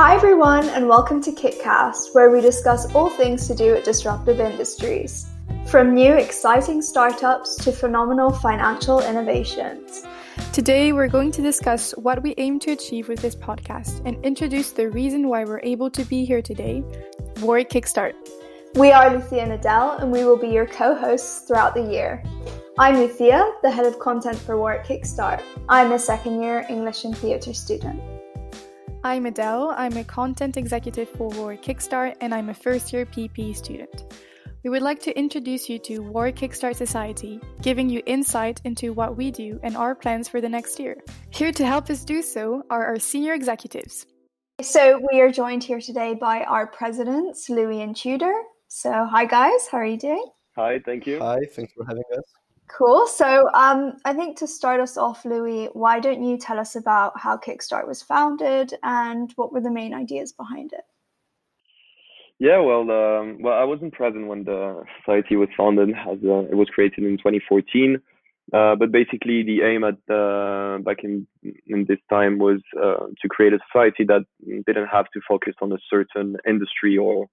Hi, everyone, and welcome to KitCast, where we discuss all things to do with disruptive industries, from new exciting startups to phenomenal financial innovations. Today, we're going to discuss what we aim to achieve with this podcast and introduce the reason why we're able to be here today Warwick Kickstart. We are Lucia and Adele, and we will be your co hosts throughout the year. I'm Lucia, the head of content for Warwick Kickstart. I'm a second year English and theatre student. I'm Adele, I'm a content executive for Warwick Kickstart, and I'm a first year PP student. We would like to introduce you to Warwick Kickstart Society, giving you insight into what we do and our plans for the next year. Here to help us do so are our senior executives. So, we are joined here today by our presidents, Louis and Tudor. So, hi guys, how are you doing? Hi, thank you. Hi, thanks for having us. Cool. So, um, I think to start us off, Louis, why don't you tell us about how Kickstart was founded and what were the main ideas behind it? Yeah, well, um, well, I wasn't present when the society was founded, as uh, it was created in 2014. Uh, but basically, the aim at uh, back in in this time was uh, to create a society that didn't have to focus on a certain industry or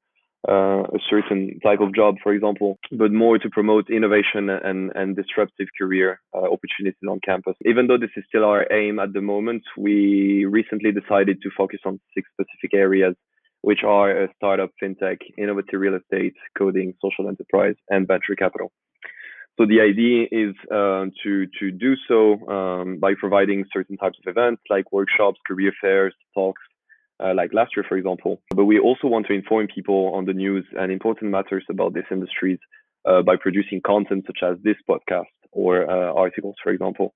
uh, a certain type of job, for example, but more to promote innovation and, and disruptive career uh, opportunities on campus. Even though this is still our aim at the moment, we recently decided to focus on six specific areas, which are startup, fintech, innovative real estate, coding, social enterprise, and venture capital. So the idea is uh, to to do so um, by providing certain types of events like workshops, career fairs, talks, uh, like last year, for example. But we also want to inform people on the news and important matters about these industries uh, by producing content such as this podcast or uh, articles, for example.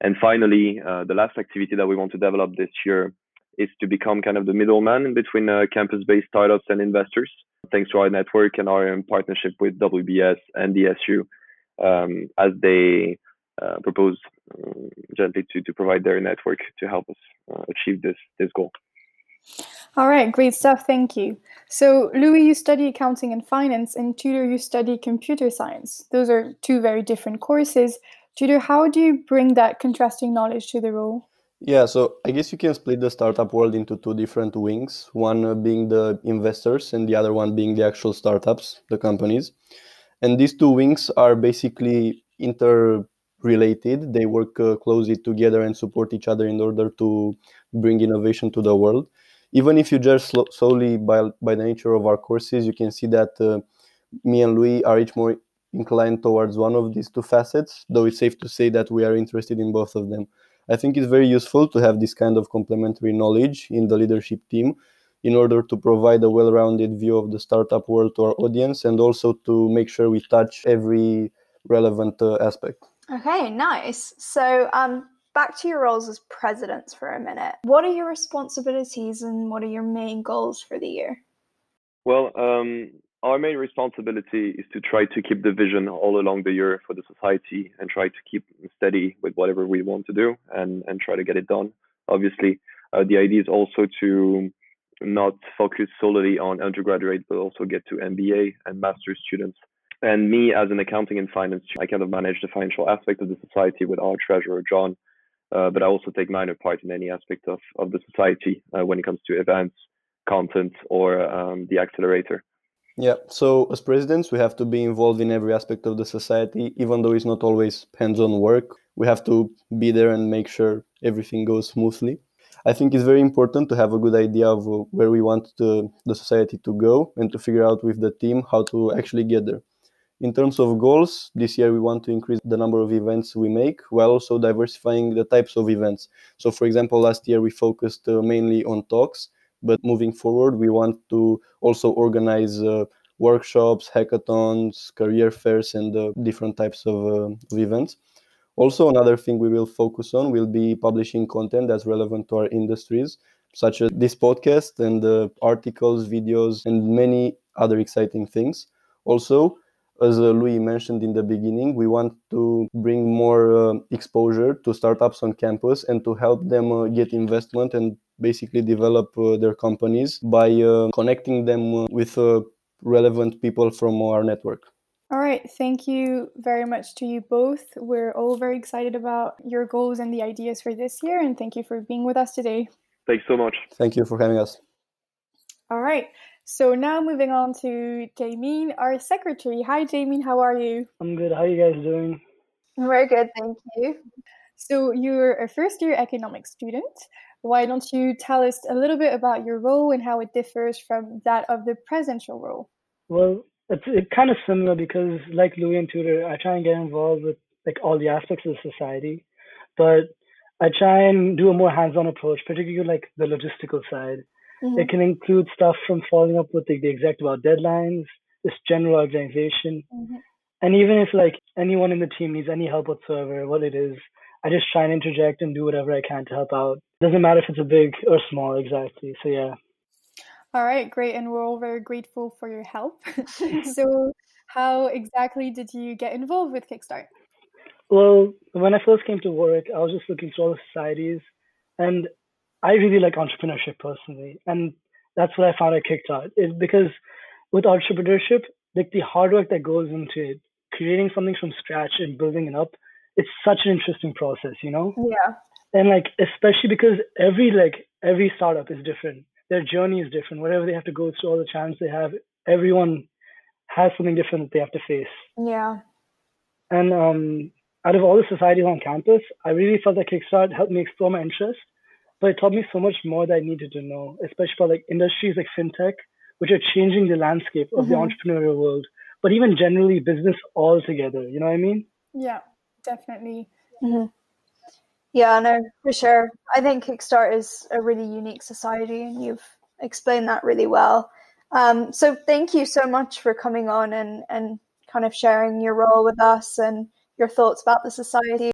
And finally, uh, the last activity that we want to develop this year is to become kind of the middleman between uh, campus-based startups and investors, thanks to our network and our um, partnership with WBS and DSU, um, as they uh, propose um, gently to, to provide their network to help us achieve this this goal. All right, great stuff. Thank you. So, Louis, you study accounting and finance, and Tudor, you study computer science. Those are two very different courses. Tudor, how do you bring that contrasting knowledge to the role? Yeah, so I guess you can split the startup world into two different wings one being the investors, and the other one being the actual startups, the companies. And these two wings are basically interrelated. They work uh, closely together and support each other in order to bring innovation to the world even if you judge solely by, by the nature of our courses, you can see that uh, me and Louis are each more inclined towards one of these two facets, though it's safe to say that we are interested in both of them. I think it's very useful to have this kind of complementary knowledge in the leadership team in order to provide a well rounded view of the startup world to our audience and also to make sure we touch every relevant uh, aspect. Okay, nice. So, um, back to your roles as presidents for a minute. What are your responsibilities and what are your main goals for the year? Well, um, our main responsibility is to try to keep the vision all along the year for the society and try to keep steady with whatever we want to do and, and try to get it done. Obviously, uh, the idea is also to not focus solely on undergraduate, but also get to MBA and master's students. And me, as an accounting and finance, I kind of manage the financial aspect of the society with our treasurer, John, uh, but I also take minor part in any aspect of, of the society uh, when it comes to events, content, or um, the accelerator. Yeah, so as presidents, we have to be involved in every aspect of the society, even though it's not always hands on work. We have to be there and make sure everything goes smoothly. I think it's very important to have a good idea of where we want the, the society to go and to figure out with the team how to actually get there. In terms of goals, this year we want to increase the number of events we make while also diversifying the types of events. So, for example, last year we focused uh, mainly on talks, but moving forward, we want to also organize uh, workshops, hackathons, career fairs, and uh, different types of, uh, of events. Also, another thing we will focus on will be publishing content that's relevant to our industries, such as this podcast and uh, articles, videos, and many other exciting things. Also, as uh, Louis mentioned in the beginning, we want to bring more uh, exposure to startups on campus and to help them uh, get investment and basically develop uh, their companies by uh, connecting them uh, with relevant people from our network. All right, thank you very much to you both. We're all very excited about your goals and the ideas for this year, and thank you for being with us today. Thanks so much. Thank you for having us. All right. So now moving on to Jameen, our secretary. Hi, Jameen. How are you? I'm good. How are you guys doing? Very good, thank you. So you're a first year economics student. Why don't you tell us a little bit about your role and how it differs from that of the presidential role? Well, it's it kind of similar because, like Louis and Tudor, I try and get involved with like all the aspects of society, but I try and do a more hands-on approach, particularly like the logistical side. Mm-hmm. It can include stuff from following up with the, the executive about deadlines, this general organization, mm-hmm. and even if like anyone in the team needs any help whatsoever, what it is, I just try and interject and do whatever I can to help out. Doesn't matter if it's a big or small, exactly. So yeah. All right, great, and we're all very grateful for your help. so, how exactly did you get involved with Kickstart? Well, when I first came to Warwick, I was just looking through all the societies, and I really like entrepreneurship personally, and that's what I found at Kickstart. It because with entrepreneurship, like the hard work that goes into it, creating something from scratch and building it up, it's such an interesting process, you know? Yeah. And like especially because every like every startup is different. Their journey is different. Whatever they have to go through, all the challenges they have, everyone has something different that they have to face. Yeah. And um, out of all the societies on campus, I really felt that Kickstart helped me explore my interest, but it taught me so much more that I needed to know, especially for like industries like fintech, which are changing the landscape of mm-hmm. the entrepreneurial world, but even generally business altogether. You know what I mean? Yeah definitely. Mm-hmm. Yeah, no, for sure. I think Kickstart is a really unique society, and you've explained that really well. Um, so thank you so much for coming on and, and kind of sharing your role with us and your thoughts about the society.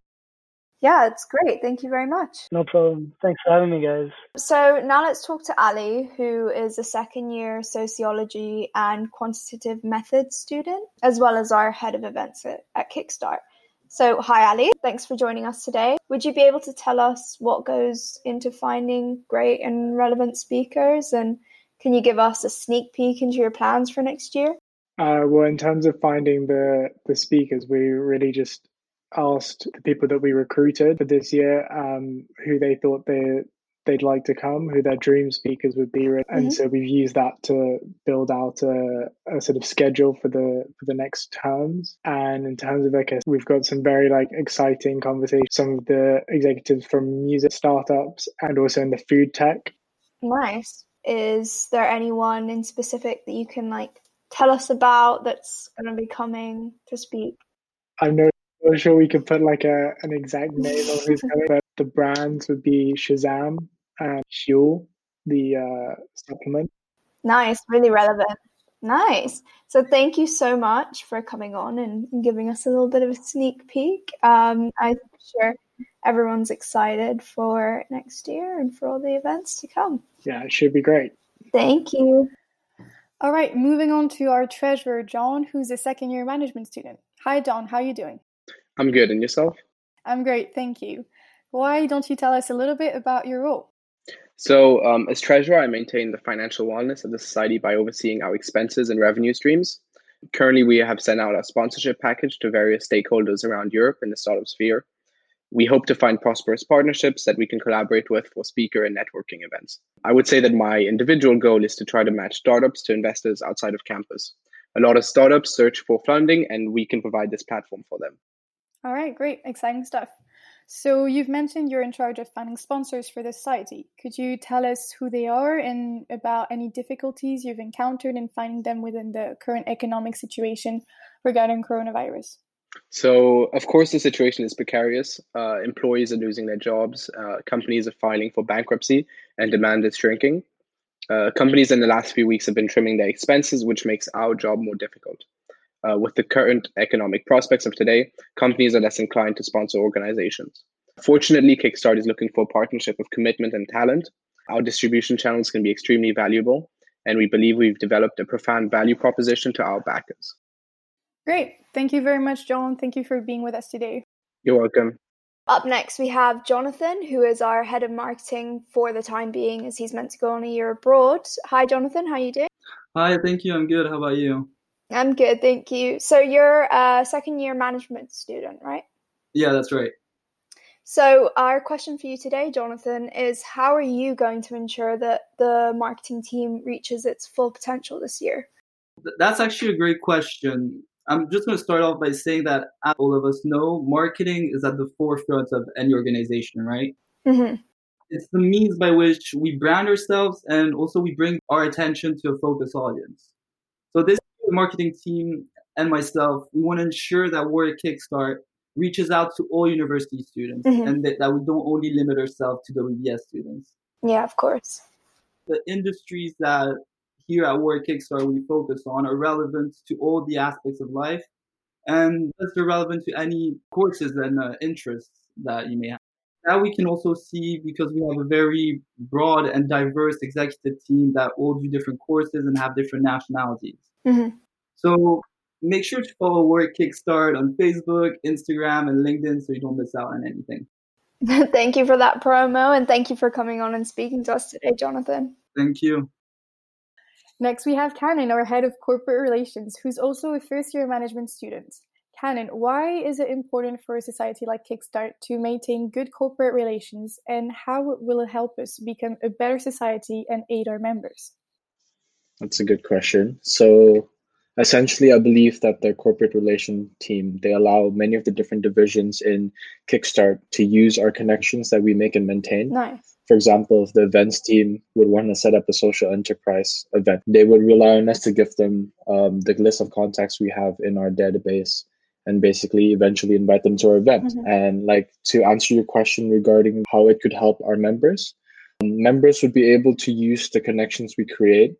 Yeah, it's great. Thank you very much. No problem. Thanks for having me, guys. So now let's talk to Ali, who is a second year sociology and quantitative methods student, as well as our head of events at, at Kickstart. So, hi Ali, thanks for joining us today. Would you be able to tell us what goes into finding great and relevant speakers? And can you give us a sneak peek into your plans for next year? Uh, well, in terms of finding the, the speakers, we really just asked the people that we recruited for this year um, who they thought they they'd like to come, who their dream speakers would be, and mm-hmm. so we've used that to build out a, a, sort of schedule for the for the next terms. And in terms of like, a, we've got some very like exciting conversations. Some of the executives from music startups and also in the food tech. Nice. Is there anyone in specific that you can like tell us about that's going to be coming to speak? I'm not sure we could put like a an exact name of who's coming, but the brands would be Shazam and Fuel, the uh, supplement. Nice, really relevant. Nice. So thank you so much for coming on and giving us a little bit of a sneak peek. Um, I'm sure everyone's excited for next year and for all the events to come. Yeah, it should be great. Thank you. All right, moving on to our treasurer, John, who's a second year management student. Hi, John. How are you doing? I'm good. And yourself? I'm great. Thank you. Why don't you tell us a little bit about your role? So, um, as treasurer, I maintain the financial wellness of the society by overseeing our expenses and revenue streams. Currently, we have sent out a sponsorship package to various stakeholders around Europe in the startup sphere. We hope to find prosperous partnerships that we can collaborate with for speaker and networking events. I would say that my individual goal is to try to match startups to investors outside of campus. A lot of startups search for funding, and we can provide this platform for them. All right, great, exciting stuff. So you've mentioned you're in charge of finding sponsors for the society. Could you tell us who they are and about any difficulties you've encountered in finding them within the current economic situation regarding coronavirus? So, of course, the situation is precarious. Uh, employees are losing their jobs. Uh, companies are filing for bankruptcy, and demand is shrinking. Uh, companies in the last few weeks have been trimming their expenses, which makes our job more difficult. Uh, with the current economic prospects of today, companies are less inclined to sponsor organizations. Fortunately, Kickstart is looking for a partnership of commitment and talent. Our distribution channels can be extremely valuable, and we believe we've developed a profound value proposition to our backers. Great. Thank you very much, John. Thank you for being with us today. You're welcome. Up next, we have Jonathan, who is our head of marketing for the time being, as he's meant to go on a year abroad. Hi, Jonathan. How are you doing? Hi, thank you. I'm good. How about you? I'm good, thank you. So you're a second year management student, right? Yeah, that's right. So, our question for you today, Jonathan, is how are you going to ensure that the marketing team reaches its full potential this year? That's actually a great question. I'm just going to start off by saying that all of us know marketing is at the forefront of any organization, right? Mm-hmm. It's the means by which we brand ourselves and also we bring our attention to a focus audience. So this marketing team and myself, we want to ensure that Warwick Kickstart reaches out to all university students Mhm. and that, that we don't only limit ourselves to WBS students. Yeah, of course. The industries that here at Warwick Kickstart we focus on are relevant to all the aspects of life and they're relevant to any courses and uh, interests that you may have. That we can also see because we have a very broad and diverse executive team that all do different courses and have different nationalities. Mhm. So make sure to follow Warwick Kickstart on Facebook, Instagram, and LinkedIn so you don't miss out on anything. thank you for that promo and thank you for coming on and speaking to us today, Jonathan. Thank you. Next, we have Canon, our head of corporate relations, who's also a first year management student. Canon, why is it important for a society like Kickstart to maintain good corporate relations, and how will it help us become a better society and aid our members? That's a good question. So essentially I believe that the corporate relation team they allow many of the different divisions in Kickstart to use our connections that we make and maintain. Nice. For example, if the events team would want to set up a social enterprise event, they would rely on us to give them um, the list of contacts we have in our database and basically eventually invite them to our event. Mhm. And like to answer your question regarding how it could help our members, um, members would be able to use the connections we create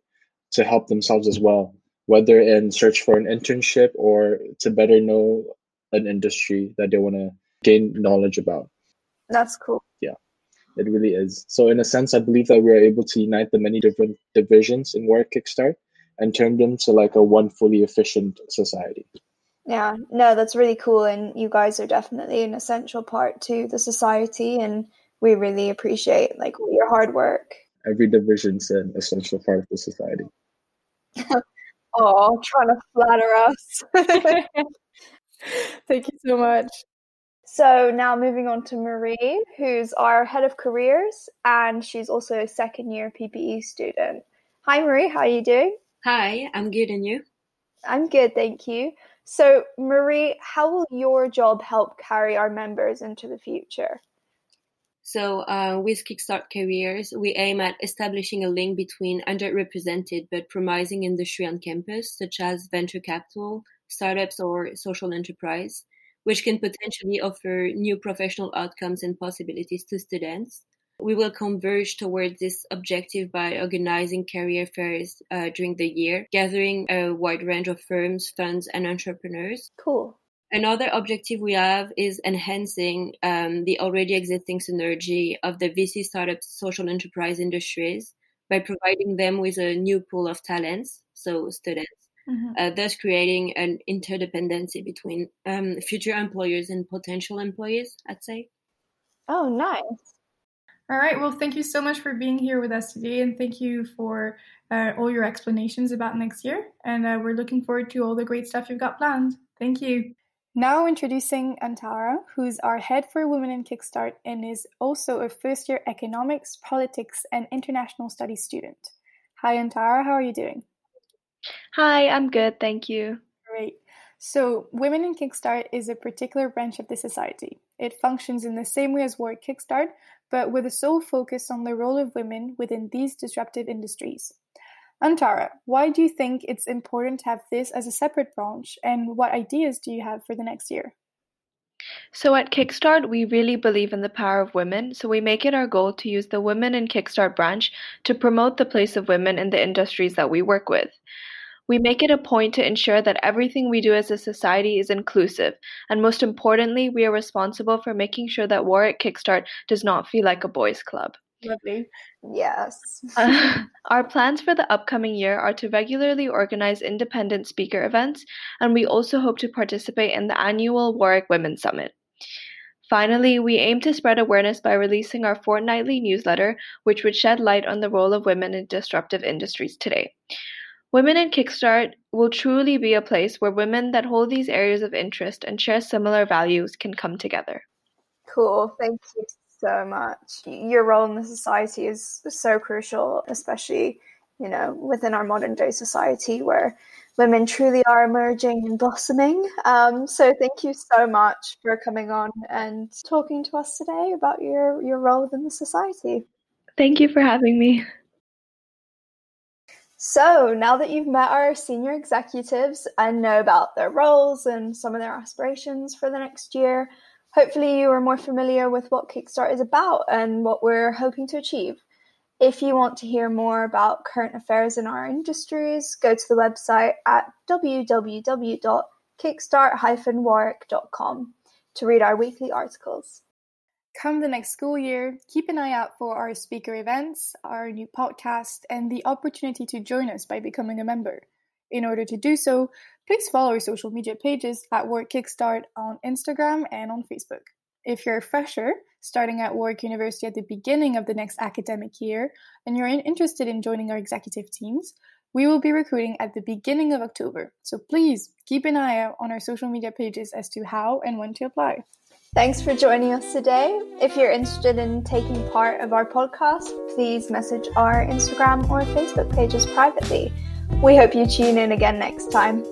to help themselves as well, whether in search for an internship or to better know an industry that they want to gain knowledge about. That's cool. Yeah, it really is. So, in a sense, I believe that we're able to unite the many different divisions in Warwick Kickstart and turn them to like a one fully efficient society. Yeah, no, that's really cool. And you guys are definitely an essential part to the society. And we really appreciate like all your hard work. Every division's an essential part of the society. Oh, trying to flatter us. Thank you so much. So now moving on to Marie, who's our head of careers, and she's also a second year PPE student. Hi, Marie, how are you doing? Hi, I'm good, and you? I'm good, thank you. So, Marie, how will your job help carry our members into the future? So, uh, with Kickstart Careers, we aim at establishing a link between underrepresented but promising industry on campus, such as venture capital, startups, or social enterprise, which can potentially offer new professional outcomes and possibilities to students. We will converge towards this objective by organizing career fairs uh, during the year, gathering a wide range of firms, funds, and entrepreneurs. Cool. Another objective we have is enhancing um, the already existing synergy of the VC startup social enterprise industries by providing them with a new pool of talents, so students, Mhm. uh, thus creating an interdependency between um, future employers and potential employees, I'd say. Oh, nice. All right. Well, thank you so much for being here with us today, and thank you for uh, all your explanations about next year. And uh, we're looking forward to all the great stuff you've got planned. Thank you. Now introducing Antara, who's our head for Women in Kickstart and is also a first year economics, politics, and international studies student. Hi, Antara. How are you doing? Hi, I'm good, thank you. So, Women in Kickstart is a particular branch of the society. It functions in the same way as Warwick Kickstart, but with a sole focus on the role of women within these disruptive industries. Antara, why do you think it's important to have this as a separate branch, and what ideas do you have for the next year? So at Kickstart, we really believe in the power of women, so we make it our goal to use the Women in Kickstart branch to promote the place of women in the industries that we work with. We make it a point to ensure that everything we do as a society is inclusive, and most importantly, we are responsible for making sure that Warwick Kickstart does not feel like a boys' club. Lovely. Yes. Uh, our plans for the upcoming year are to regularly organize independent speaker events, and we also hope to participate in the annual Warwick Women's Summit. Finally, we aim to spread awareness by releasing our fortnightly newsletter, which would shed light on the role of women in disruptive industries today. Women in Kickstart will truly be a place where women that hold these areas of interest and share similar values can come together. Cool. Thank you so much. Your role in the society is so crucial, especially, you know, within our modern day society where women truly are emerging and blossoming. Um, so thank you so much for coming on and talking to us today about your, your role within the society. Thank you for having me. So, now that you've met our senior executives and know about their roles and some of their aspirations for the next year, hopefully you are more familiar with what Kickstart is about and what we're hoping to achieve. If you want to hear more about current affairs in our industries, go to the website at www.kickstart-warwick.com to read our weekly articles. Come the next school year, keep an eye out for our speaker events, our new podcast, and the opportunity to join us by becoming a member. In order to do so, please follow our social media pages at Warwick Kickstart on Instagram and on Facebook. If you're a fresher starting at Warwick University at the beginning of the next academic year and you're interested in joining our executive teams, we will be recruiting at the beginning of October. So please keep an eye out on our social media pages as to how and when to apply. Thanks for joining us today. If you're interested in taking part of our podcast, please message our Instagram or Facebook pages privately. We hope you tune in again next time.